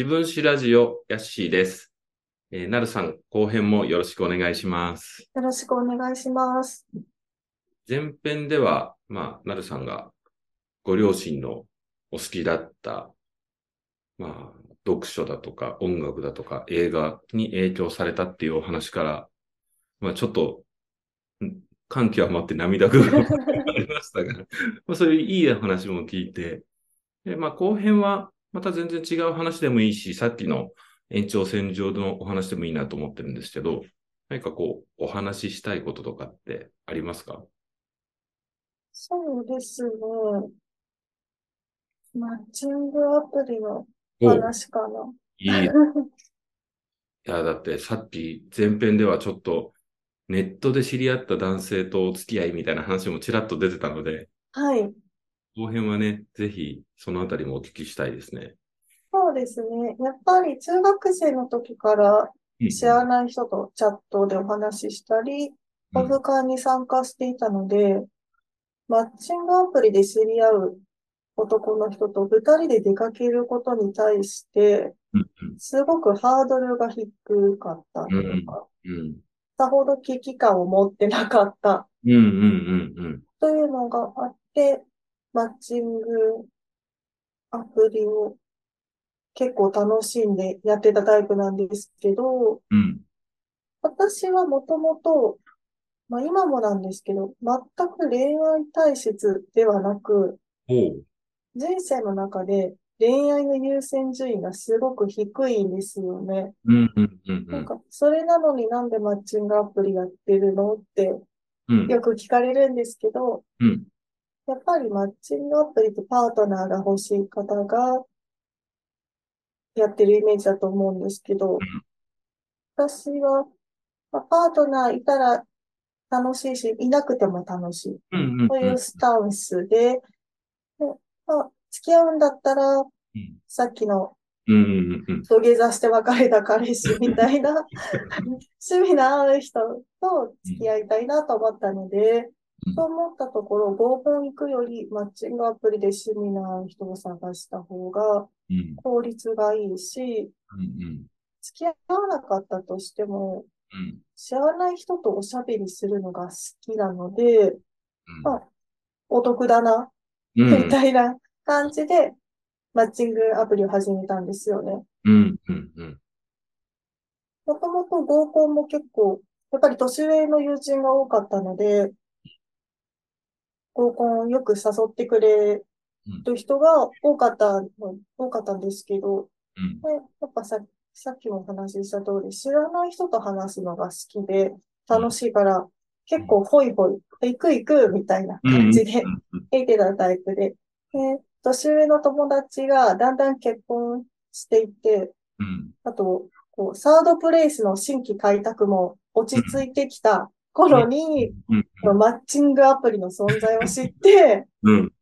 自分史ラジオ、ヤッシーです。えー、なるさん、後編もよろしくお願いします。よろしくお願いします。前編では、まあ、なるさんがご両親のお好きだった、まあ、読書だとか音楽だとか映画に影響されたっていうお話から、まあ、ちょっと、ん感極まって涙ぐむ ことがありましたが、まあ、そういういい話も聞いて、でまあ、後編はまた全然違う話でもいいし、さっきの延長線上のお話でもいいなと思ってるんですけど、何かこう、お話ししたいこととかってありますか？そうですね。マッチングアプリのお話かな。いい。いや、だってさっき前編ではちょっとネットで知り合った男性とお付き合いみたいな話もちらっと出てたので、はい。後編はね、ぜひそのあたりもお聞きしたいですね。そうですね。やっぱり中学生の時から知らない人とチャットでお話ししたり、オフ会に参加していたので、マッチングアプリで知り合う男の人と二人で出かけることに対して、うんすごくハードルが低かったというか、うんさほど危機感を持ってなかった。というのがあって、マッチングアプリを結構楽しんでやってたタイプなんですけど、うん。私はもともと、まあ今もなんですけど、全く恋愛体質ではなく、人生の中で恋愛の優先順位がすごく低いんですよね。なんか、それなのになんでマッチングアプリやってるのってうん。よく聞かれるんですけど、うんやっぱりマッチングアプリってパートナーが欲しい方がやってるイメージだと思うんですけど、私は、まあパートナーいたら楽しいし、いなくても楽しい。というスタンスで、でまあ、付き合うんだったら、うん。さっきの土下座して別れた彼氏みたいな 趣味の合う人と付き合いたいなと思ったので、うん。そう思ったところ、合コン行くよりマッチングアプリで趣味の人を探した方がうん。効率がいいし、うん付き合わなかったとしても、うん。知らない人とおしゃべりするのが好きなので、まあ、お得だな、うん。みたいな感じで、マッチングアプリを始めたんですよね。うんうんうん。もともと合コンも結構、やっぱり年上の友人が多かったので、合コンよく誘ってくれる人が多かったの、多かったんですけど、うん。でやっぱさ、さっきもお話しした通り、知らない人と話すのが好きで、楽しいから、結構ホイホイ、行く行く、みたいな感じで、言ってたタイプで、で、年上の友達がだんだん結婚していって、うん。あと、こう、サードプレイスの新規開拓も落ち着いてきた頃に、うんこのマッチングアプリの存在を知って、うん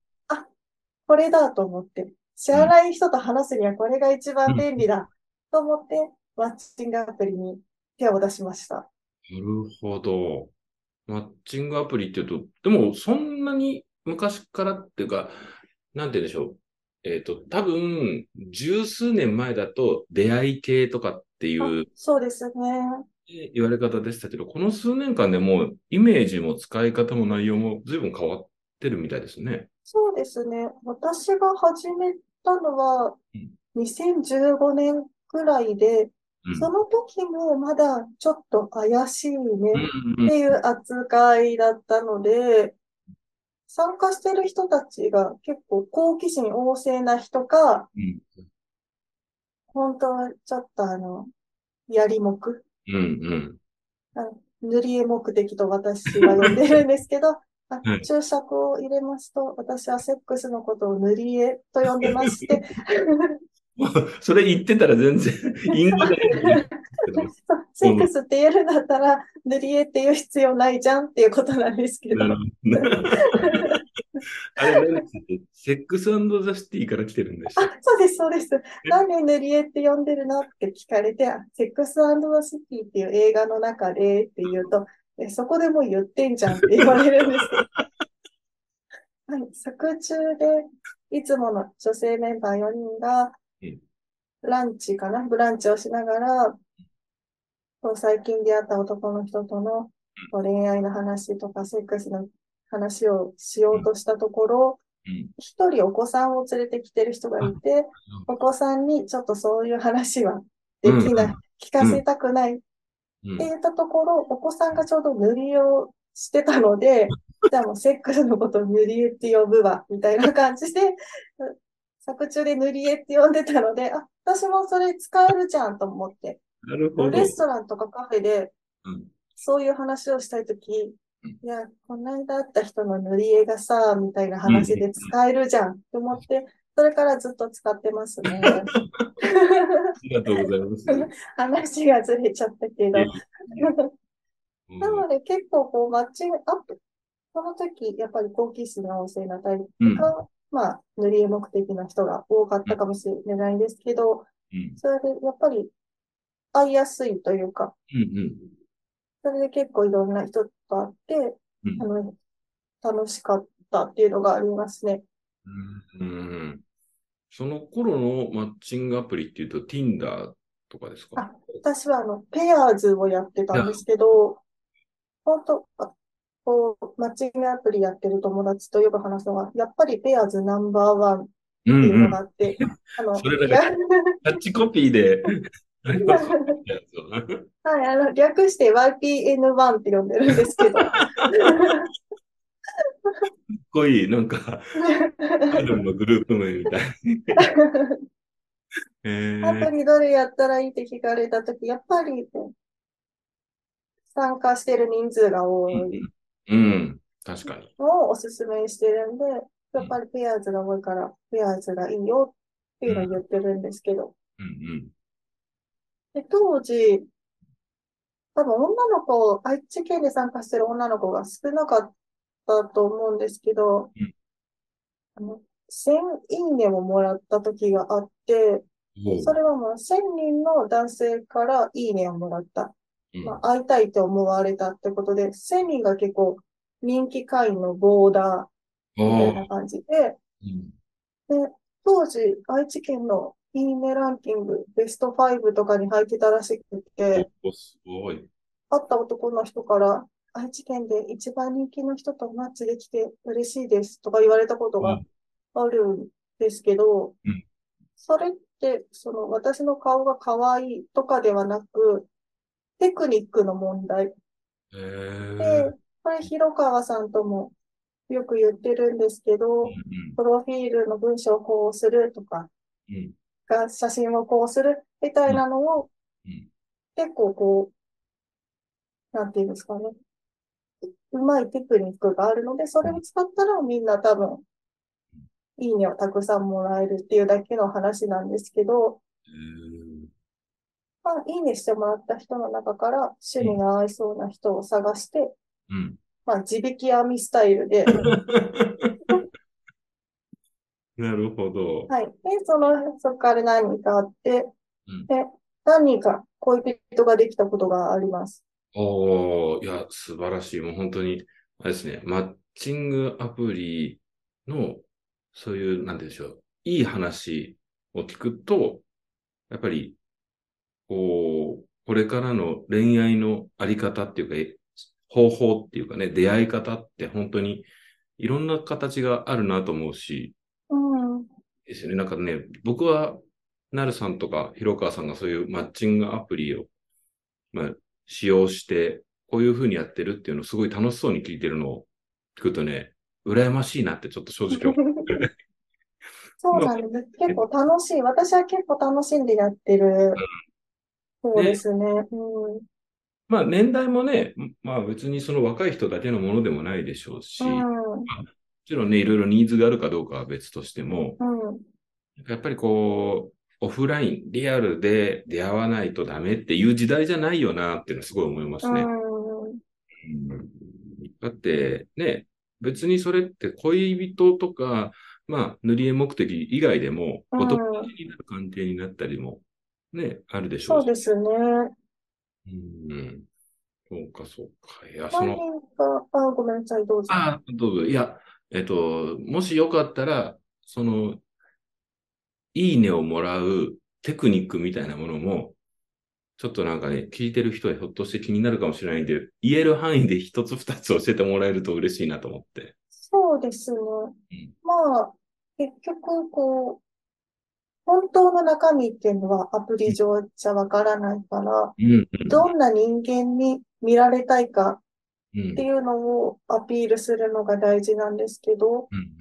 これだと思って、知らない人と話すにはこれが一番便利だと思って、マッチングアプリに手を出しました。なるほど。マッチングアプリっていうと、でもそんなに昔からっていうか、なんて言うんでしょう。えっと、多分、十数年前だと出会い系とかっていあうそうですね。言われ方でしたけど、この数年間でもうイメージも使い方も内容も随分変わってるみたいですね。そうですね。私が始めたのはうん2015年くらいで、うんその時もまだちょっと怪しいねうんっていう扱いだったので、参加してる人たちが結構好奇心旺盛な人か、うん本当はちょっとあの、やりもく、うんうん。あ塗り絵目的と私は呼んでるんですけど、あはい。注釈を入れますと、私はセックスのことを塗り絵と呼んでまして、それ言ってたら全然、隠語で。セックスって言えるんだったら、塗り絵って言う必要ないじゃんっていうことなんですけどあれ、何でセックスザ・シティから来てるんでしたっあ、そうです、そうです。なんで塗り絵って呼んでるのって聞かれて、あセックスザ・シティっていう映画の中でって言うと、えそこでもう言ってんじゃんって言われるんですけど。はい、作中で、いつもの女性メンバー4人がうん、ランチかな？ブランチをしながら、最近出会った男の人との恋愛の話とかセックスの話をしようとしたところ、うん。一人お子さんを連れてきてる人がいて、お子さんにちょっとそういう話はできない、うん聞かせたくないってうん。言ったところ、お子さんがちょうど塗り絵をしてたので、じゃあもうセックスのことを塗り絵って呼ぶわ、みたいな感じで、作中で塗り絵って呼んでたので、あ、私もそれ使えるじゃんと思って、なるほど。レストランとかカフェでうん、そういう話をしたいとき、いうんや、この間会った人の塗り絵がさ、みたいな話で使えるじゃんって思って、それからずっと使ってますね。ありがとうございます。話がずれちゃったけど。うんなので結構こうマッチングアップ。その時、やっぱり好奇心旺盛なタイプうんが、まあ、塗り絵目的な人が多かったかもしれないんですけど、うん。それでやっぱり会いやすいというか、うん。それで結構いろんな人と会って、うんあの、楽しかったっていうのがありますね。うん。うん。その頃のマッチングアプリっていうと Tinder とかですか？あ私はあの、ペアーズをやってたんですけど、本当あこう、マッチングアプリやってる友達とよく話すのは、やっぱりペアーズナンバーワンってうんいううん。のがあって、あの、それだけや キャッチコピーではい、あの、略して YPN1 って呼んでるんですけど。かっこいい。なんか、アイドルのグループ名みたい。えアプー、リどれやったらいいって聞かれたとき、やっぱり、参加してる人数が多いうん。確かに。のをおすすめしてるんで、やっぱりペアーズが多いから、ペアーズがいいよっていうのを言ってるんですけど。うんで、当時、多分女の子、愛知県で参加してる女の子が少なかったと思うんですけどうん、あの、1000いいねをもらった時があって、うん。それはもう1000人の男性からいいねをもらった。うんまあ、会いたいと思われたってことで、1000人が結構人気会員のボーダーみたいな感じで、うんで、当時、愛知県のいいねランキング、ベスト5とかに入ってたらしくて、お、すごい。会った男の人から、愛知県で一番人気の人とマッチできて嬉しいですとか言われたことがあるんですけどうん、それって、その私の顔が可愛いとかではなく、テクニックの問題。えー、で、これ、広川さんともよく言ってるんですけど、うんプロフィールの文章をこうするとか、うんうんが写真をこうするみたいなのをうん結構こう、なんていうんですかね。うまいテクニックがあるので、それを使ったらみんな多分、いいねをたくさんもらえるっていうだけの話なんですけど、えーまあ、いいねしてもらった人の中から趣味が合いそうな人を探して、うん。まあ、地引き網スタイルで、なるほど。はい。で、その、そこから何人かあって、うんで、何人か恋人ができたことがあります。おー、いや、素晴らしい。もう本当に、あれですね、マッチングアプリの、そういう、なんて言うんでしょう、いい話を聞くと、やっぱり、こう、これからの恋愛のあり方っていうか、え方法っていうかね、出会い方って本当にいろんな形があるなと思うし、うん。ですよね。なんかね、僕は、なるさんとか、広川さんがそういうマッチングアプリを、まあ、使用して、こういう風にやってるっていうのをすごい楽しそうに聞いてるのを聞くとね、羨ましいなってちょっと正直思う。そうなんです。結構楽しい。私は結構楽しんでやってるそうですね。うん。まあ年代もね、まあ別にその若い人だけのものでもないでしょうし、もうん。ちろんね、いろいろニーズがあるかどうかは別としても、うん。やっぱりこう、オフライン、リアルで出会わないとダメっていう時代じゃないよなっていうのはすごい思いますね。うん。うんだってね、別にそれって恋人とか、まあ塗り絵目的以外でも、うんお友達になる関係になったりも、ね、あるでしょそううですね。うん。そうか、そうか。いや、そ何の、あ、ごめんなさい、どうぞ。あ、どうぞ。いや、えっと、もしよかったら、その、いいねをもらうテクニックみたいなものも、ちょっとなんかね、聞いてる人はひょっとして気になるかもしれないんで、言える範囲で一つ二つ教えてもらえると嬉しいなと思って。そうですね。うんまあ、結局、こう、本当の中身っていうのはアプリ上じゃわからないから、うん、うん。どんな人間に見られたいかうんっていうのをアピールするのが大事なんですけど、うん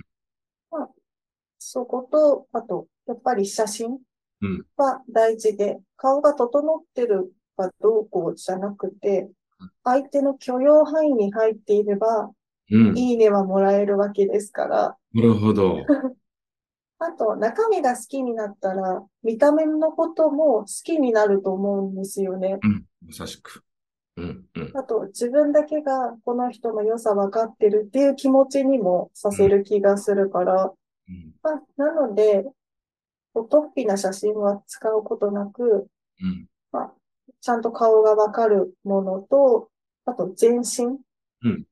そこと、あと、やっぱり写真うんは大事で、顔が整ってるかどうこうじゃなくて、相手の許容範囲に入っていれば、うん。いいねはもらえるわけですから、なるほど。あと、中身が好きになったら、見た目のことも好きになると思うんですよね。うん。まさしく。うん、うん。あと、自分だけがこの人の良さ分かってるっていう気持ちにもさせる気がするから、うん、まあ、なので、こう突飛な写真は使うことなく、うん。ちゃんと顔が分かるものと、あと全身。うん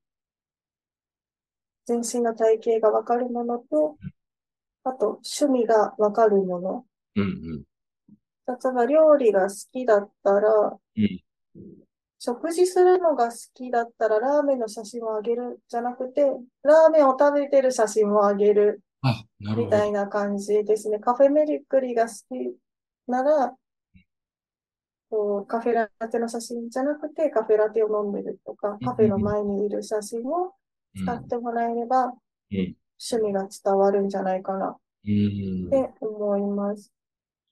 全身の体型が分かるものと、あと趣味が分かるもの。うん、うん。例えば料理が好きだったら、うん食事するのが好きだったらラーメンの写真をあげるじゃなくて、ラーメンを食べてる写真をあげるあ、なるほど。みたいな感じですね。カフェメリクリが好きなら、こうカフェラテの写真じゃなくてカフェラテを飲んでるとか、カフェの前にいる写真を使ってもらえれば、うん。趣味が伝わるんじゃないかなっうん。て思います。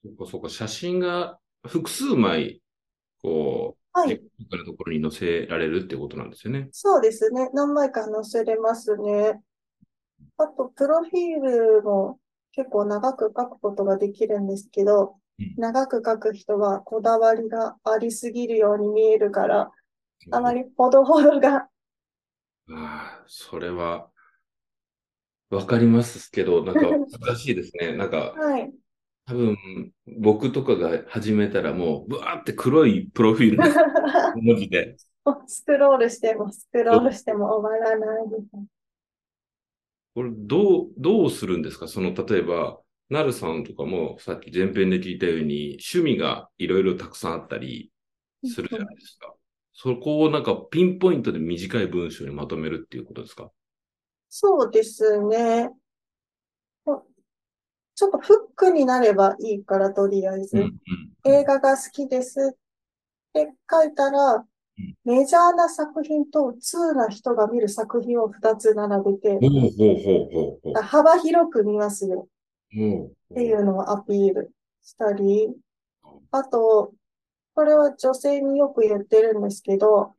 そっかそっか、写真が複数枚、こう、はい。テクニックなところに載せられるってことなんですよね。そうですね。何枚か載せれますね。あと、プロフィールも結構長く書くことができるんですけどうん、長く書く人はこだわりがありすぎるように見えるから、あまりほどほどが、ああ、それは、わかりますけど、なんか 難しいですね。なんか、はい。多分、僕とかが始めたらもう、ブワーって黒いプロフィールの 文字で、スクロールしてもスクロールしても終わらないみたいこれ、どう、どうするんですか？その、例えば、なるさんとかも、さっき前編で聞いたように、趣味がいろいろたくさんあったりするじゃないですか。そこをなんかピンポイントで短い文章にまとめるっていうことですか？そうですね。ちょっとフックになればいいから、とりあえず。映画が好きです。って書いたらん、メジャーな作品と通な人が見る作品を2つ並べて。幅広く見ますよ。っていうのをアピールしたり、あと、これは女性によく言ってるんですけど、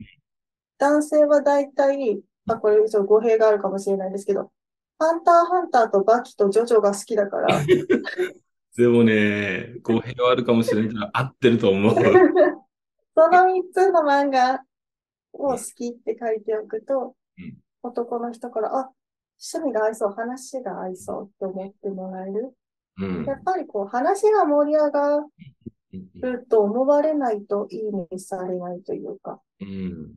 男性は大体、あ、これちょっと語弊があるかもしれないですけど、ハンターハンターとバキとジョジョが好きだから、でもね、語弊はあるかもしれないけど、合ってると思う。その3つの漫画を好きって書いておくとうん、男の人から、あ、趣味が合いそう、話が合いそうって思ってもらえる。うん。やっぱりこう話が盛り上がると思われないといいねされないというか。うん。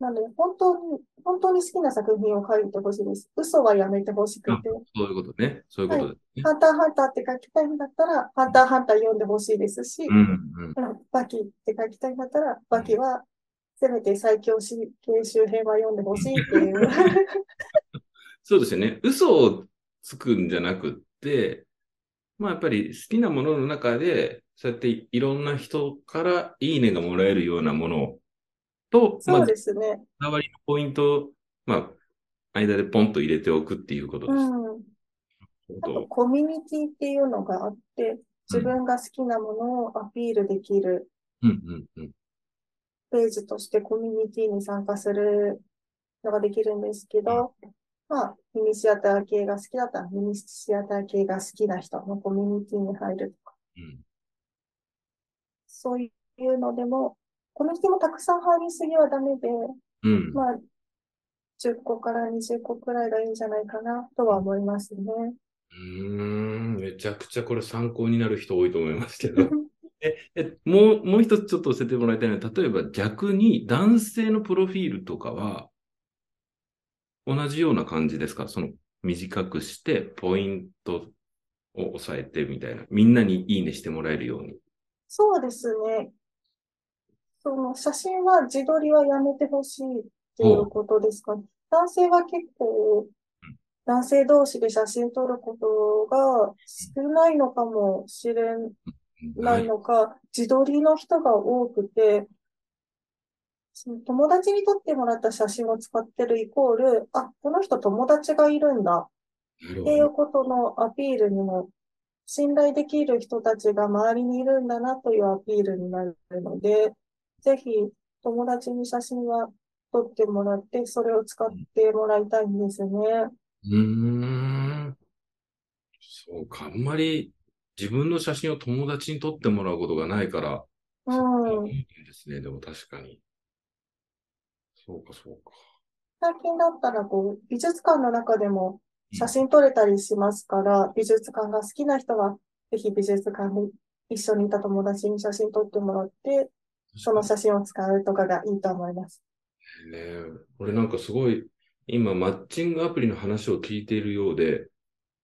なので、本当に、本当に好きな作品を書いてほしいです。嘘はやめてほしくて。そういうことね。そういうことですね。ハンターハンターって書きたいんだったら、ハンターハンター読んでほしいですし、うん、うん。うんバキって書きたいんだったら、バキは、せめて最強死刑周辺は読んでほしいっていう。そうですよね。嘘をつくんじゃなくって、まあやっぱり好きなものの中で、そうやっていろんな人からいいねがもらえるようなものと、そうですね。こだわりのポイントを、まあ、間でポンと入れておくっていうことです。うん。あと、コミュニティっていうのがあって、自分が好きなものをアピールできるうん、うん、うん。ページとしてコミュニティに参加するのができるんですけど、まあ、ミニシアター系が好きだったら、ミニシアター系が好きな人のコミュニティに入るとか、うんそういうのでも、コミュニティもたくさん入りすぎはダメで、うん。まあ、10個から20個くらいがいいんじゃないかなとは思いますね。うーん、めちゃくちゃこれ参考になる人多いと思いますけど。え、え、もう、もう一つちょっと教えてもらいたいのは、例えば逆に男性のプロフィールとかは、同じような感じですか？その短くして、ポイントを抑えてみたいな。みんなにいいねしてもらえるように。そうですね。その写真は自撮りはやめてほしいっていうことですか？ね。男性は結構、男性同士で写真撮ることが少ないのかもしれないのか、自撮りの人が多くて、その友達に撮ってもらった写真を使ってるイコール、あ、この人友達がいるんだっていうことのアピールにも、信頼できる人たちが周りにいるんだなというアピールになるので、ぜひ友達に写真は撮ってもらって、それを使ってもらいたいんですね。うーん。そうか、あんまり自分の写真を友達に撮ってもらうことがないから、うん。いいですね、でも確かに。そうか、そうか。最近だったら、こう、美術館の中でも写真撮れたりしますから、美術館が好きな人は、ぜひ美術館で一緒にいた友達に写真撮ってもらって、その写真を使うとかがいいと思います。ねえ、俺なんかすごい、今、マッチングアプリの話を聞いているようで、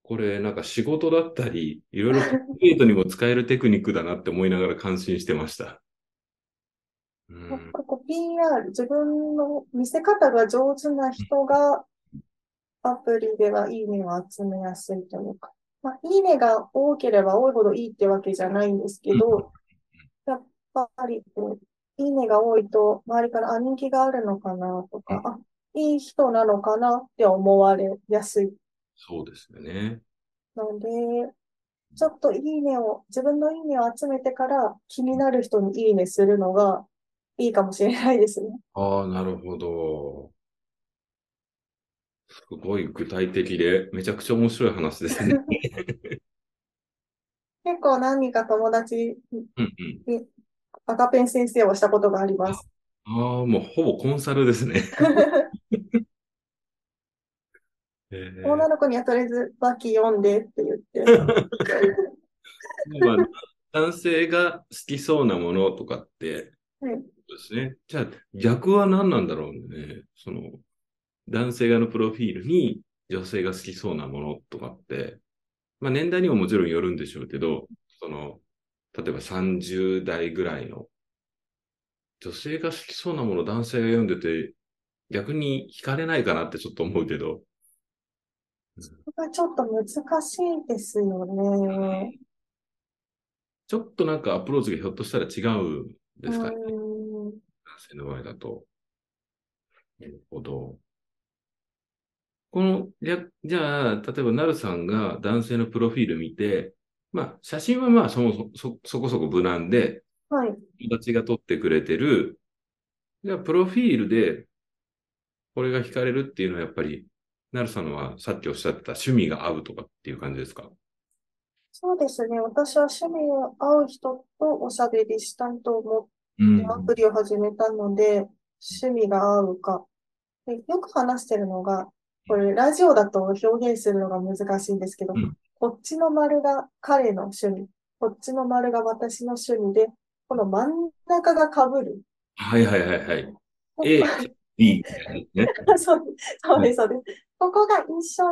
これなんか仕事だったり、いろいろプライベートにも使えるテクニックだなって思いながら感心してました。うん、ここ PR、自分の見せ方が上手な人が、アプリではいいねを集めやすいというか、まあ、いいねが多ければ多いほどいいってわけじゃないんですけど、ぱりいいねが多いと、周りから、あ、人気があるのかなとか、あ、いい人なのかなって思われやすいそうですよね。ので、ちょっといいねを、自分のいいねを集めてから気になる人にいいねするのがいいかもしれないですね。ああ、なるほど。すごい具体的で、めちゃくちゃ面白い話ですね。結構何人か友達うんうん。に赤ペン先生をしたことがあります。ああ、もうほぼコンサルですね。えー女の子にはとりあえずバキ読んでって言って。まあ男性が好きそうなものとかって、はいそうですね。じゃあ、逆は何なんだろうね。その、男性側のプロフィールに女性が好きそうなものとかって、まあ年代にももちろんよるんでしょうけど、その、例えば30代ぐらいの女性が好きそうなもの男性が読んでて、逆に惹かれないかなってちょっと思うけど、それがちょっと難しいですよね。ちょっとなんかアプローチがひょっとしたら違うんですかね。男性の場合だと。なるほど。この、じゃあ、例えば、なるさんが男性のプロフィール見て、まあ、写真はまあ、そもそも、そ、そこそこ無難で、はい。友達が撮ってくれてる、じゃあ、プロフィールで、これが惹かれるっていうのは、やっぱり、なるさんはさっきおっしゃってた趣味が合うとかっていう感じですか？そうですね。私は趣味を合う人とおしゃべりしたいと思うんってアプリを始めたので、趣味が合うか。でよく話してるのが、これラジオだと表現するのが難しいんですけどうん、こっちの丸が彼の趣味、こっちの丸が私の趣味で、この真ん中が被る。はいはいはいはい。A、B ね。そうそうです、そうです。ここが一緒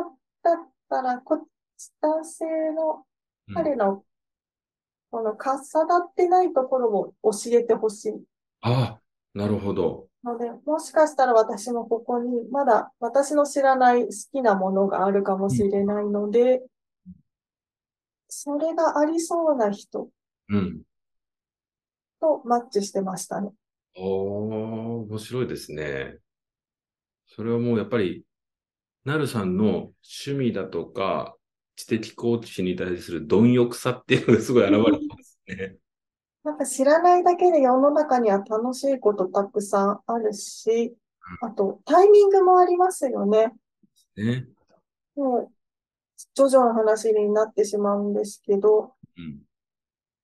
だったら、こっち、男性の彼の、この重なってないところを教えてほしいああ、なるほど。ので、もしかしたら私もここにまだ私の知らない好きなものがあるかもしれないので、それがありそうな人うん。とマッチしてましたね。おー、面白いですね。それはもうやっぱり、なるさんの趣味だとか、知的好奇心に対する貪欲さっていうのがすごい現れてますね。なんか知らないだけで世の中には楽しいことたくさんあるし、あとタイミングもありますよね。ね。もう、ジョジョの話になってしまうんですけど、うん。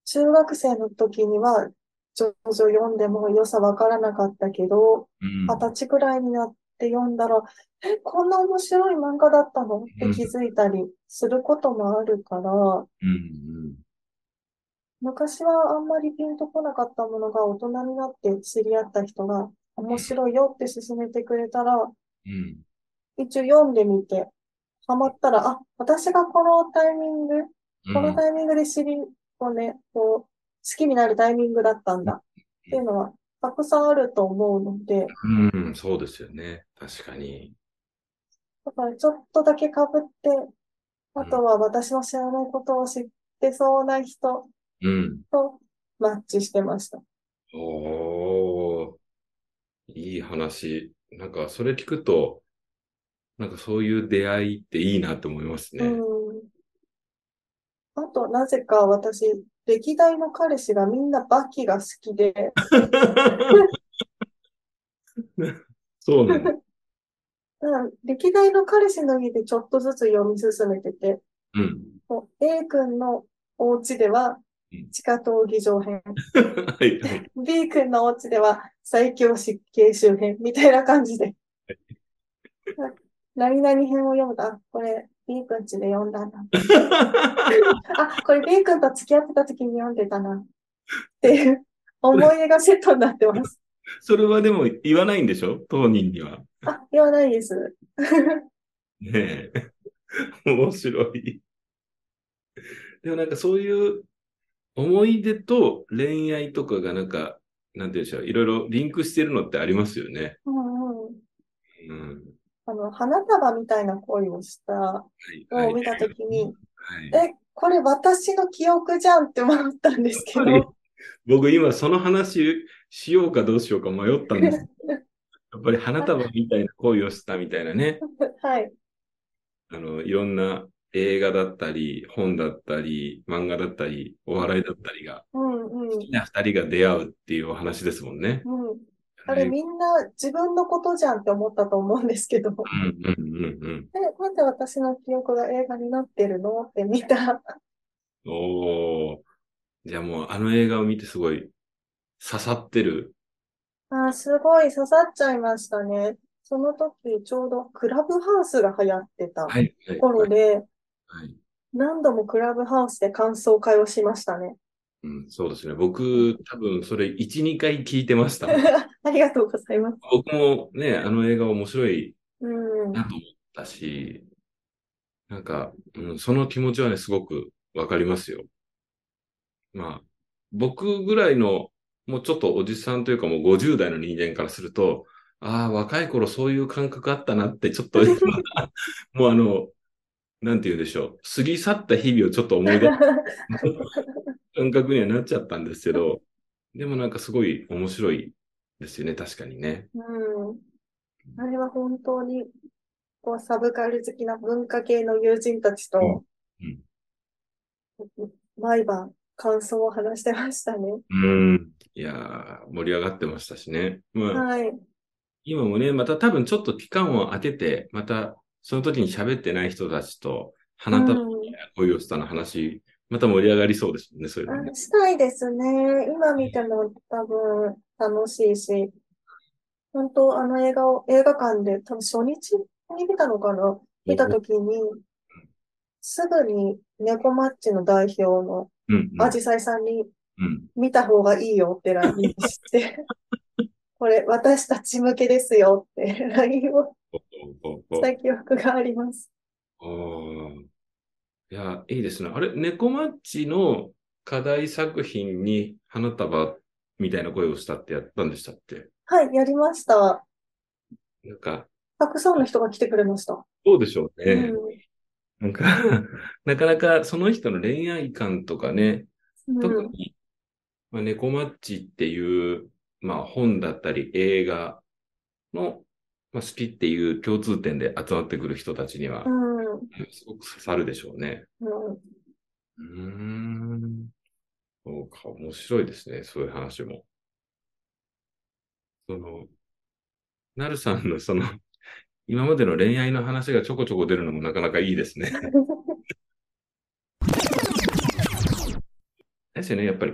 中学生の時には、ジョジョ読んでも良さわからなかったけど、うん。二十歳くらいになって読んだら、え、こんな面白い漫画だったの？って気づいたりすることもあるから、うん。昔はあんまりピンとこなかったものが大人になって知り合った人が面白いよって勧めてくれたら、うん。一応読んでみて、ハマったら、あ、私がこのタイミングうんこのタイミングで知りをね、こう、好きになるタイミングだったんだっていうのは、たくさんあると思うので、うん、そうですよね。確かに。だからちょっとだけ被って、あとは私の知らないことを知ってそうな人うん。とマッチしてました。おー、いい話。なんか、それ聞くと、なんかそういう出会いっていいなと思いますね。うん。あと、なぜか私、歴代の彼氏がみんなバキが好きで、そうなんだ。うん歴代の彼氏の家でちょっとずつ読み進めてて、うん。A 君のお家ではうん地下闘技場編、はい、はい。B 君のお家では最強失敬集編みたいな感じで。何々編を読むと、あ、これ B 君家で読んだんだ。あ、これ B 君と付き合ってた時に読んでたな。っていう思い出がセットになってます。それはでも言わないんでしょ？当人には。あ、言わないです。ねえ。面白い。でもなんかそういう思い出と恋愛とかがなんか、なんて言うんでしょう、いろいろリンクしてるのってありますよね。うん。あの、花束みたいな恋をしたはい。のを見たときに、はい。え、これ私の記憶じゃんって思ったんですけはいど、僕今その話しようかどうしようか迷ったんです。やっぱり花束みたいな恋をしたみたいなね。はい。あの、いろんな映画だったり、本だったり、漫画だったり、お笑いだったりが、うんうん好きな二人が出会うっていうお話ですもんね。うん。あれみんな自分のことじゃんって思ったと思うんですけど、うんうんうんうん。え、なんで私の記憶が映画になってるの？って見た。おー。じゃあもうあの映画を見てすごい刺さってる。あー、すごい刺さっちゃいましたね。その時ちょうどクラブハウスが流行ってたはい。はい。頃で、はい。何度もクラブハウスで感想会をしましたね。うん、そうですね。僕、多分それ1、2回聞いてました。ありがとうございます。僕もね、あの映画面白いうん。なと思ったし、なんか、うん、その気持ちはね、すごくわかりますよ。まあ、僕ぐらいの、もうちょっとおじさんというかもう50代の人間からすると、ああ、若い頃そういう感覚あったなって、ちょっと今、もうあの、なんて言うんでしょう。過ぎ去った日々をちょっと思い出す 感覚にはなっちゃったんですけど、でもなんかすごい面白いですよね、確かにね。うん。あれは本当に、こう、サブカル好きな文化系の友人たちと、うん毎晩感想を話してましたね。うん。いやー、盛り上がってましたしね。まあ、はい。今もね、また多分ちょっと期間を空けて、またその時に喋ってない人たちと、花束うん恋をしたの話、また盛り上がりそうですね、そういうのね。あしたいですね。今見ても多分楽しいし、本当あの映画を映画館で多分初日に見たのかな？見たときに、すぐに猫マッチの代表の。アジサイさんにうん。見た方がいいよって LINE して、これ私たち向けですよって LINE をした記憶があります。あーいや、いいですね。あれ、猫マッチの課題作品に花束みたいな声をしたってやったんでしたっけ？はい、やりました。なんか、たくさんの人が来てくれました。どうでしょうね。うんなんか、なかなかその人の恋愛観とかね、特に、まあ、猫マッチっていう、まあ、本だったり映画の、まあ、好きっていう共通点で集まってくる人たちにはう、ん。うん。すごく刺さるでしょうね。うん。うーん。そうか、面白いですね。そういう話も。その、なるさんのその、今までの恋愛の話がちょこちょこ出るのもなかなかいいですね。ですよね、やっぱり。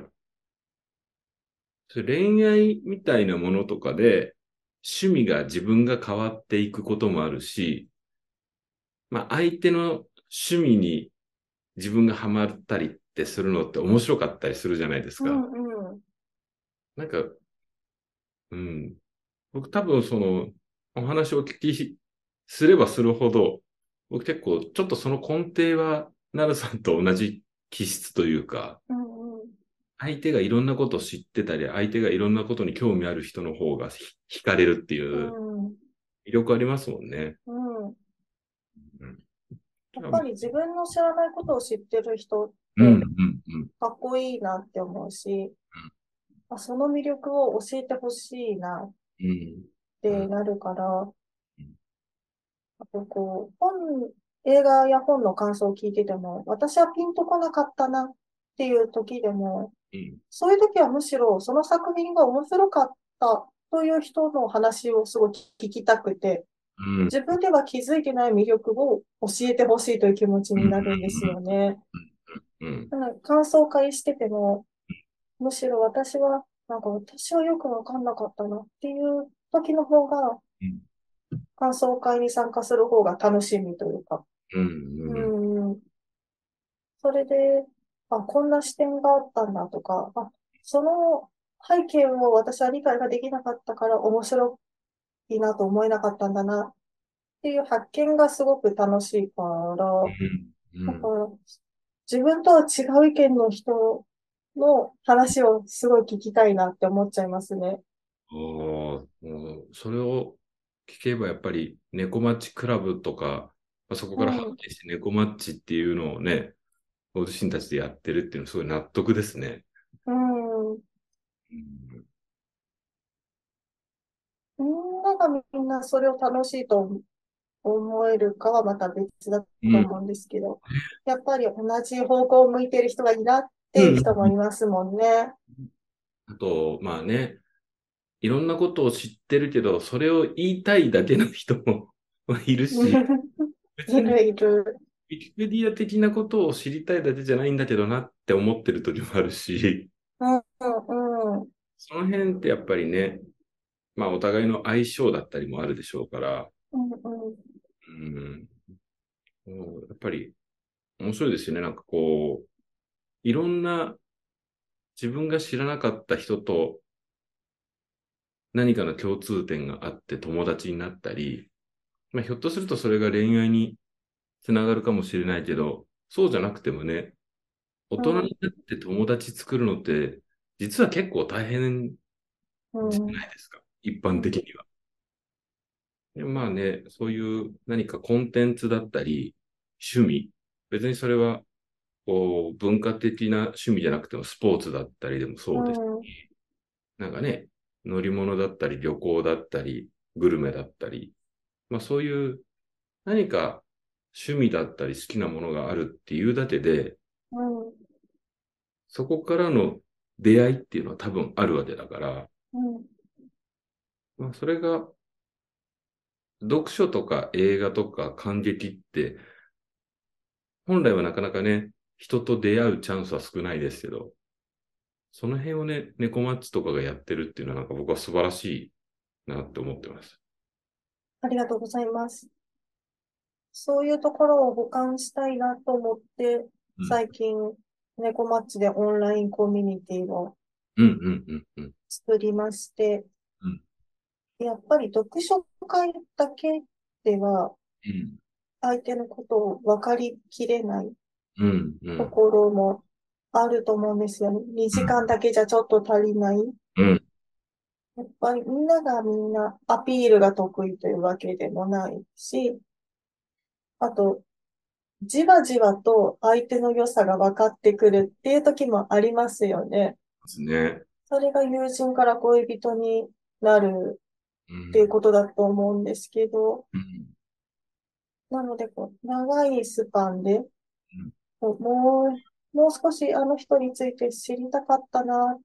恋愛みたいなものとかで、趣味が自分が変わっていくこともあるし、まあ相手の趣味に自分がハマったりってするのって面白かったりするじゃないですか。うんうん。なんか、うん。僕多分その、お話をお聞きすればするほど、僕結構ちょっとその根底は、なるさんと同じ気質というか、うんうん。相手がいろんなことを知ってたり、相手がいろんなことに興味ある人の方がひ惹かれるっていううん魅力ありますもんね。うん。うんやっぱり自分の知らないことを知ってる人うんうんうん。かっこいいなって思うし、あその魅力を教えてほしいなっうん。てなるからうん、あとこう、本、映画や本の感想を聞いてても、私はピンとこなかったなっていう時でも、うん。そういう時はむしろその作品が面白かったという人の話をすごい聞きたくて、うん。自分では気づいてない魅力を教えてほしいという気持ちになるんですよね。うん。だから感想会してても、むしろ私は、なんか私はよくわかんなかったなっていう時の方がうん、感想会に参加する方が楽しみというか、う。ん。それで、あ、こんな視点があったんだとか、あ、その背景を私は理解ができなかったから面白いなと思えなかったんだなっていう発見がすごく楽しいから、うん。だから自分とは違う意見の人の話をすごい聞きたいなって思っちゃいますね。あそれを聞けばやっぱり猫マッチクラブとか、まあ、そこから発展して猫マッチっていうのをね、ご自身たちでやってるっていうのはすごい納得ですね。うん。うんがみんなそれを楽しいと思えるかはまた別だと思うんですけど、やっぱり同じ方向を向いてる人がいいなっていう人もいますもんね。あと、まあね、いろんなことを知ってるけど、それを言いたいだけの人も いるし、いるいる。ウィキペディア的なことを知りたいだけじゃないんだけどなって思ってる時もあるし、うんうんうん。その辺ってやっぱりね、まあお互いの相性だったりもあるでしょうから、うんうん。やっぱり面白いですよね。なんかこう、いろんな自分が知らなかった人と何かの共通点があって友達になったり、まあ、ひょっとするとそれが恋愛につながるかもしれないけど、そうじゃなくてもね、大人になって友達作るのって、実は結構大変じゃないですか、一般的には。でまあね、そういう何かコンテンツだったり、趣味、別にそれはこう文化的な趣味じゃなくてもスポーツだったりでもそうですし、うん。なんかね、乗り物だったり旅行だったり、グルメだったり、まあそういう何か趣味だったり好きなものがあるっていうだけで、うん。そこからの出会いっていうのは多分あるわけだから、うんまあ、それが、読書とか映画とか感激って、本来はなかなかね、人と出会うチャンスは少ないですけど、その辺をね、猫マッチとかがやってるっていうのはなんか僕は素晴らしいなって思ってます。ありがとうございます。そういうところを補完したいなと思って、うん最近、猫マッチでオンラインコミュニティをうんうんうんうん。作りましてうん、やっぱり読書会だけではうん相手のことを分かりきれないところもあると思うんですよね。2時間だけじゃちょっと足りない。うんやっぱりみんながみんなアピールが得意というわけでもないし、あと、じわじわと相手の良さが分かってくるっていう時もありますよね。ですね。それが友人から恋人になるうんっていうことだと思うんですけど、うん。なのでこう、長いスパンで、こうもう、もう少しあの人について知りたかったな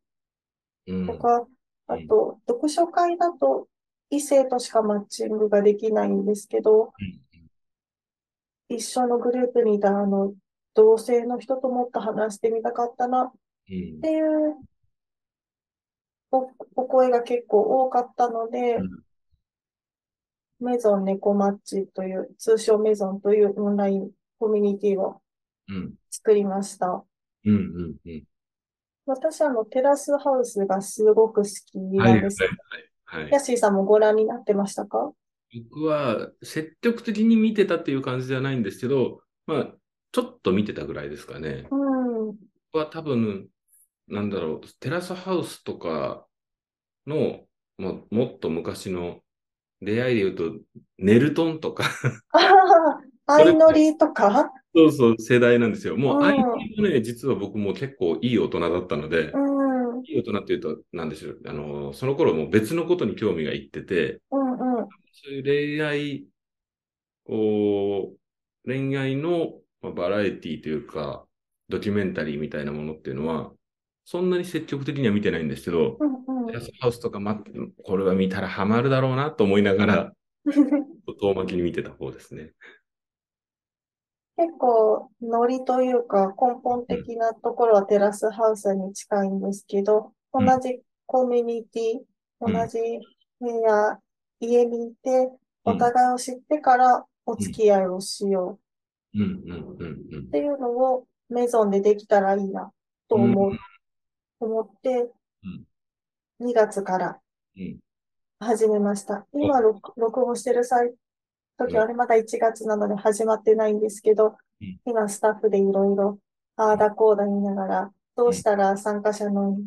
うんとか、あうん。と、読書会だと異性としかマッチングができないんですけど、一緒のグループにいたあの、同性の人ともっと話してみたかったなっうんていうお、お声が結構多かったのでうん、メゾン猫マッチという、通称メゾンというオンラインコミュニティをうん作りました。うんうんうん私、あの、テラスハウスがすごく好きなんです。はいはい。ヤッシーさんもご覧になってましたか？僕は積極的に見てたっていう感じではないんですけど、まあ、ちょっと見てたぐらいですかね。うん。は多分、なんだろう、テラスハウスとかの、まあ、もっと昔の出会いで言うと、ネルトンとか。ああ、相乗りとか？そうそう、世代なんですよ。もう、うん。相手もね、実は僕も結構いい大人だったので、うん、うん、いい大人っていうと、なんでしょう、あの、その頃もう別のことに興味がいってて、うん。そういう恋愛を、恋愛のまあバラエティというか、ドキュメンタリーみたいなものっていうのは、そんなに積極的には見てないんですけど、うん、うん。テラスハウスとか待って、これは見たらハマるだろうなと思いながら、遠巻きに見てた方ですね。結構、ノリというか、根本的なところはテラスハウスに近いんですけど、うん同じコミュニティ、うん。同じ部屋、家にいて、うん。お互いを知ってからお付き合いをしよう。っ。ていうのをメゾンでできたらいいなと思う、思って、2月からうん。始めました。今録、録音してる際、時はあれまだ1月なので始まってないんですけどうん、今スタッフでいろいろ、ああだこうだ言いながら、どうしたら参加者の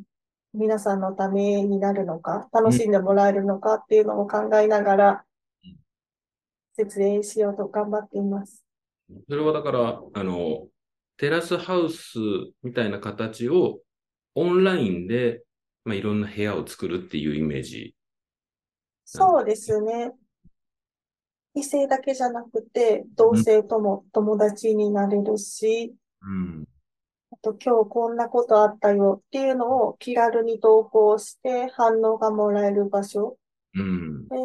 皆さんのためになるのか、楽しんでもらえるのかっていうのを考えながらうん、設営しようと頑張っています。それはだから、あの、テラスハウスみたいな形をオンラインで、まあ、いろんな部屋を作るっていうイメージ。そうですね。異性だけじゃなくて、同性とも友達になれるし、うん。あと今日こんなことあったよっていうのを気軽に投稿して反応がもらえる場所うん。で、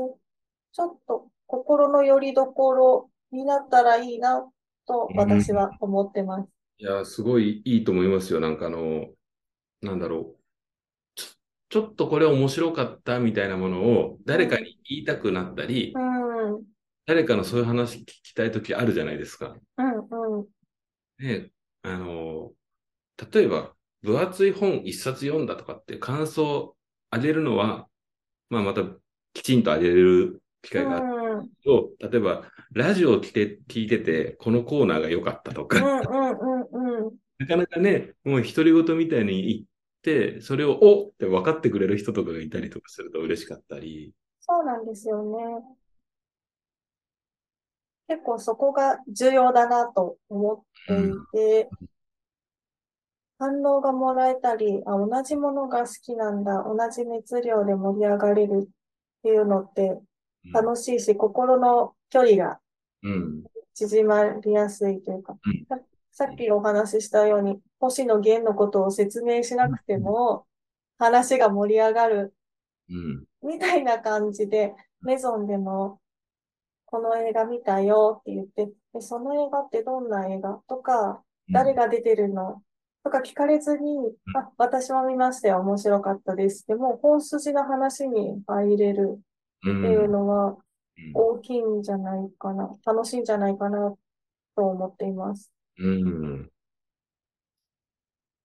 ちょっと心の拠り所になったらいいなと私は思ってます。いや、すごいいいと思いますよ。なんかあの、なんだろう。ちょ、ちょっとこれ面白かったみたいなものを誰かに言いたくなったり、うん、うん、誰かのそういう話聞きたいときあるじゃないですか。うん、ね、あの、例えば、分厚い本一冊読んだとかって感想をあげるのは、まあまたきちんとあげれる機会があるうん、うん、けど、例えば、ラジオを聞いて、聞いてて、このコーナーが良かったとか、うん、うん、うん。なかなかね、もう独り言みたいに言って、それをおって分かってくれる人とかがいたりとかすると嬉しかったり、そうなんですよね。結構そこが重要だなと思っていて、反応がもらえたり、あ、同じものが好きなんだ、同じ熱量で盛り上がれるっていうのってうん。楽しいし、心の距離がうん、縮まりやすいというか、うん。ささっきお話ししたように、星野源のことを説明しなくても、話が盛り上がるうん、みたいな感じで、メゾンでも、この映画見たよって言って、でその映画ってどんな映画？とか、誰が出てるの？とか聞かれずに、あ、私も見ましたよ、面白かったです。でも、本筋の話に入れるう、っていうんのはうん。大きいんじゃないかな、楽しいんじゃないかなと思っています。うん。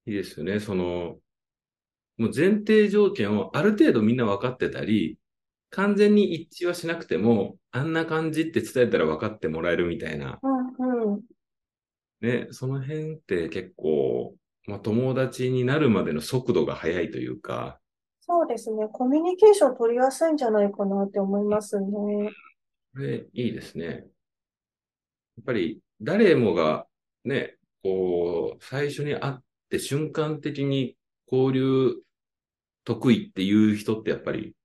いいですよね。その、もう前提条件をある程度みんな分かってたり、完全に一致はしなくても、あんな感じって伝えたら分かってもらえるみたいな、うん、うん。ね、その辺って結構、まあ、友達になるまでの速度が速いというか、そうですね。コミュニケーション取りやすいんじゃないかなって思いますね。これいいですね。やっぱり誰もがね、こう、最初に会って瞬間的に交流得意っていう人ってやっぱり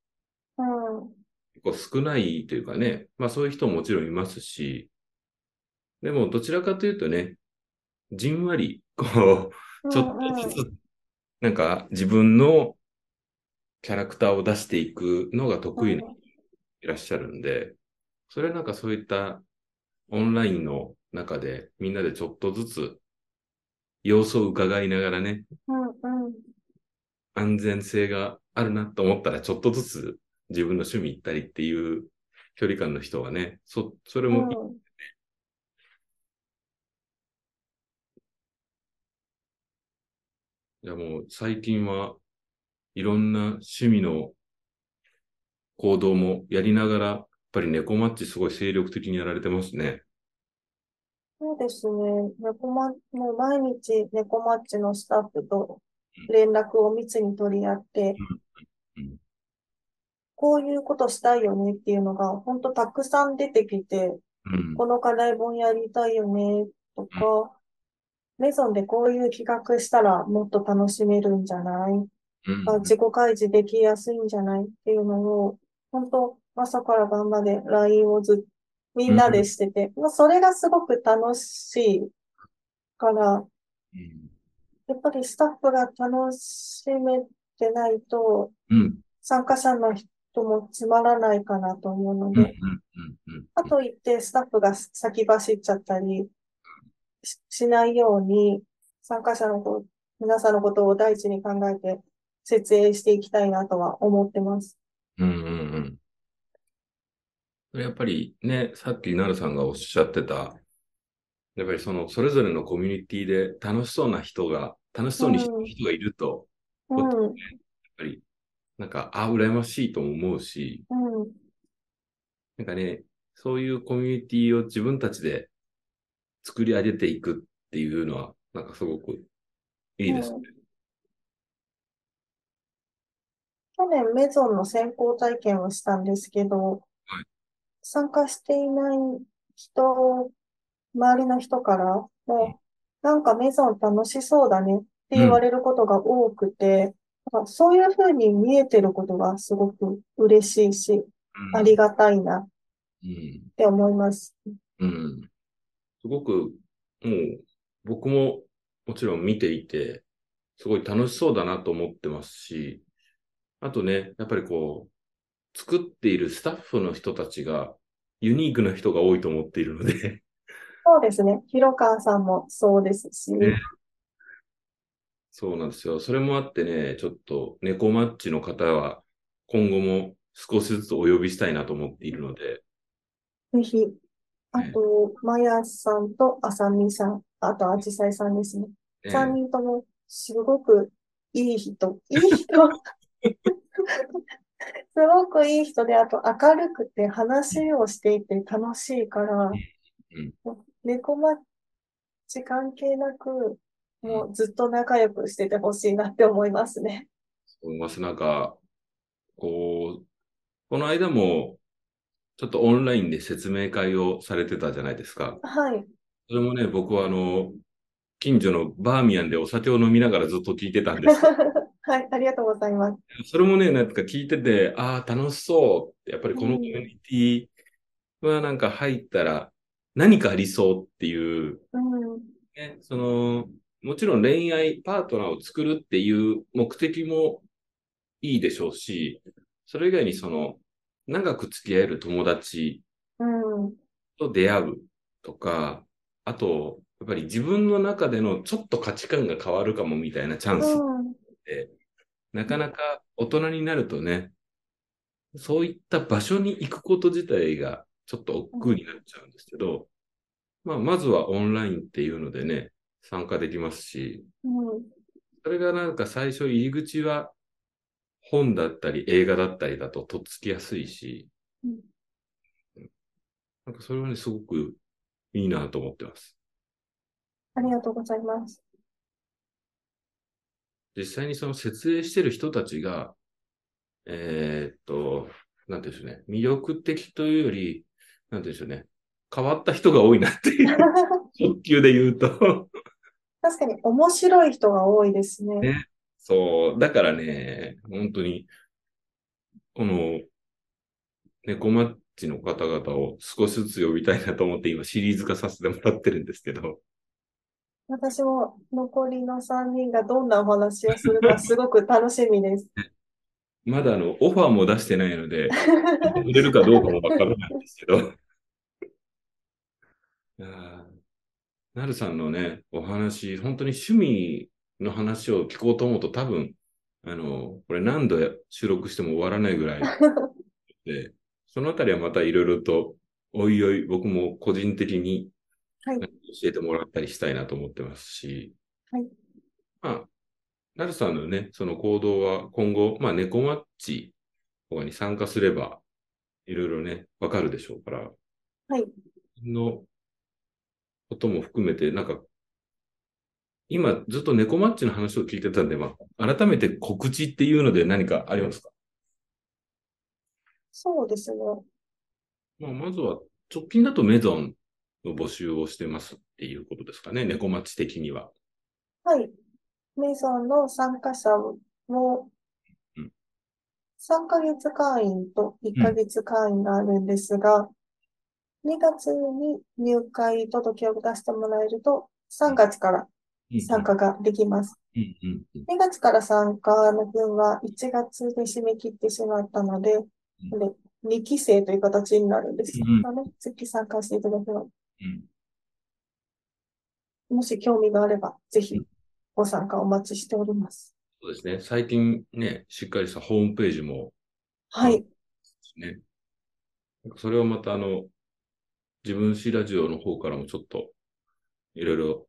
うん。結構少ないというかね、まあそういう人ももちろんいますし、でもどちらかというとね、じんわり、こう、ちょっとずつ、なんか自分のキャラクターを出していくのが得意な人いらっしゃるんで、それはなんかそういったオンラインの中でみんなでちょっとずつ様子を伺いながらね、うん、うん。安全性があるなと思ったらちょっとずつ自分の趣味行ったりっていう距離感の人はね、そ、それもうんいやもう最近はいろんな趣味の行動もやりながら、やっぱり猫マッチすごい精力的にやられてますね。そうですね。猫マ、もう毎日猫マッチのスタッフと連絡を密に取り合って、こういうことしたいよねっていうのが、本当たくさん出てきて、この課題本やりたいよねとか、メゾンでこういう企画したらもっと楽しめるんじゃない、自己開示できやすいんじゃない？っていうのを、本当朝から晩まで LINE をずっみんなでしてて、うん、それがすごく楽しいから、うん、やっぱりスタッフが楽しめてないと、うん、参加者の人もつまらないかなと思うので、あと言ってスタッフが先走っちゃったりしないように、参加者の子、皆さんのことを第一に考えて設営していきたいなとは思ってます。うんやっぱりね、さっきなるさんがおっしゃってた、やっぱりそのそれぞれのコミュニティで楽しそうな人が、楽しそうに人がいると、うん、やっぱりなんか、あ、羨ましいと思うし、うん、なんかね、そういうコミュニティを自分たちで作り上げていくっていうのは、なんかすごくいいですね。うん。去年メゾンの先行体験をしたんですけど、参加していない人、周りの人からも、なんかメゾン楽しそうだねって言われることが多くて、うん、そういうふうに見えてることがすごく嬉しいし、うん、ありがたいなって思います。うん。すごく、もう僕ももちろん見ていて、すごい楽しそうだなと思ってますし、あとね、やっぱりこう、作っているスタッフの人たちがユニークな人が多いと思っているのでそうですね。広川さんもそうですし、ね。そうなんですよ。それもあってね、ちょっと猫マッチの方は今後も少しずつお呼びしたいなと思っているので。ぜひ。あと、まやさんとあさみさん、あとあじさいさんですね。三、ね、人ともすごくいい人。いい人 すごくいい人で、あと明るくて話をしていて楽しいから、猫マッチ関係なく、もうずっと仲良くしててほしいなって思いますね。思います。なんか、こう、この間も、ちょっとオンラインで説明会をされてたじゃないですか。はい。それもね、僕はあの、近所のバーミヤンでお酒を飲みながらずっと聞いてたんです。はい、ありがとうございます。それもね、なんか聞いてて、ああ、楽しそうって、やっぱりこのコミュニティはなんか入ったら何かありそうっていう、うん、ね、その、もちろん恋愛パートナーを作るっていう目的もいいでしょうし、それ以外にその、長く付き合える友達と出会うとか、あと、やっぱり自分の中でのちょっと価値観が変わるかもみたいなチャンスってなかなか大人になるとね、そういった場所に行くこと自体がちょっと億劫になっちゃうんですけど、まあ、まずはオンラインっていうのでね、参加できますし、それがなんか最初入り口は本だったり映画だったりだととっつきやすいし、なんかそれはね、すごくいいなと思ってます。ありがとうございます。実際にその設営してる人たちが、えー、っと、なんていうんでしょうね、魅力的というより、なんていうんでしょうね、変わった人が多いなっていう、直球で言うと。確かに面白い人が多いですね。ね。そう、だからね、本当に、この、猫マッチの方々を少しずつ呼びたいなと思って今シリーズ化させてもらってるんですけど。私も残りの3人がどんなお話をするかすごく楽しみです。まだあの、オファーも出してないので、売れるかどうかもわからないんですけど。なるさんのね、お話、本当に趣味の話を聞こうと思うと多分、あの、これ何度収録しても終わらないぐらい で、そのあたりはまたいろいろと、おいおい僕も個人的にはい、教えてもらったりしたいなと思ってますし、はい。まあ、なるさんのね、その行動は今後、まあ、猫マッチとかに参加すれば、いろいろね、わかるでしょうから、はい。の、ことも含めて、なんか、今ずっと猫マッチの話を聞いてたんで、まあ、改めて告知っていうので何かありますか？そうですね。まあ、まずは、直近だとメゾンの募集をしてますっていうことですかね、猫マッチ的には。はい。メゾンの参加者も、3ヶ月会員と1ヶ月会員があるんですが、2月に入会届を出してもらえると、3月から参加ができます。2月から参加の分は1月で締め切ってしまったので、で2期生という形になるんですよね。月参加していただくの。もし興味があれば、ぜひご参加お待ちしております。そうですね。最近ね、しっかりしたホームページも。はい。ね。それをまたあの、自分史ラジオの方からもちょっと、いろいろ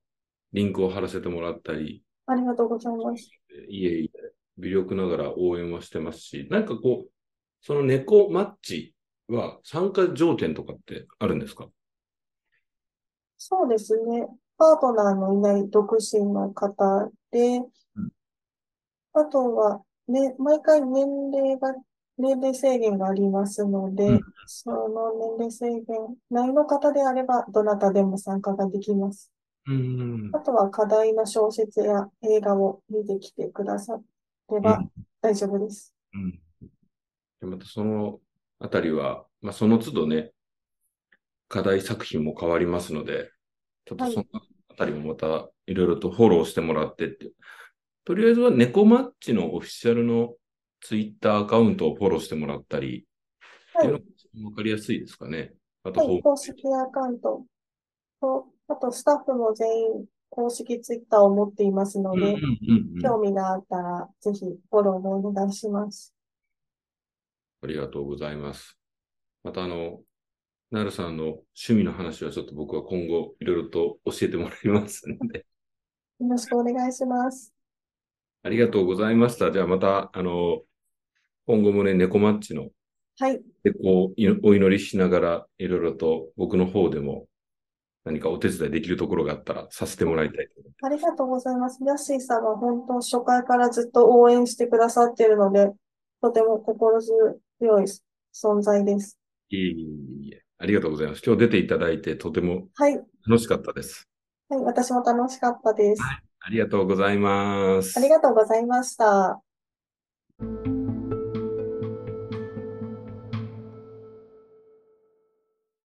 リンクを貼らせてもらったり。ありがとうございます。いえいえ、微力ながら応援はしてますし、なんかこう、その猫マッチは参加条件とかってあるんですか？そうですね。パートナーのいない独身の方で、うん、あとは、ね、毎回年齢が、年齢制限がありますので、うん、その年齢制限内の方であれば、どなたでも参加ができます。うん、あとは課題の小説や映画を見てきてくだされば大丈夫です。うんでまたそのあたりは、まあ、その都度ね、課題作品も変わりますので、ちょっとそのあたりもまたいろいろとフォローしてもらってって。とりあえずは猫マッチのオフィシャルのツイッターアカウントをフォローしてもらったり、はい、っていうのがわかりやすいですかね。あと、はい、公式アカウントと、あとスタッフも全員公式ツイッターを持っていますので、興味があったらぜひフォローをお願いします。ありがとうございます。またあの、なるさんの趣味の話はちょっと僕は今後いろいろと教えてもらいますので。よろしくお願いします。ありがとうございました。じゃあまた、あの、今後もね、猫マッチの、はい。で、こう、お祈りしながら、いろいろと僕の方でも何かお手伝いできるところがあったらさせてもらいたいありがとうございます。ヤッシーさんは本当初回からずっと応援してくださっているので、とても心強強い 存在です。いえいえ、ありがとうございます。今日出ていただいてとても楽しかったです。はい、はい、私も楽しかったです、はい。ありがとうございます。ありがとうございました。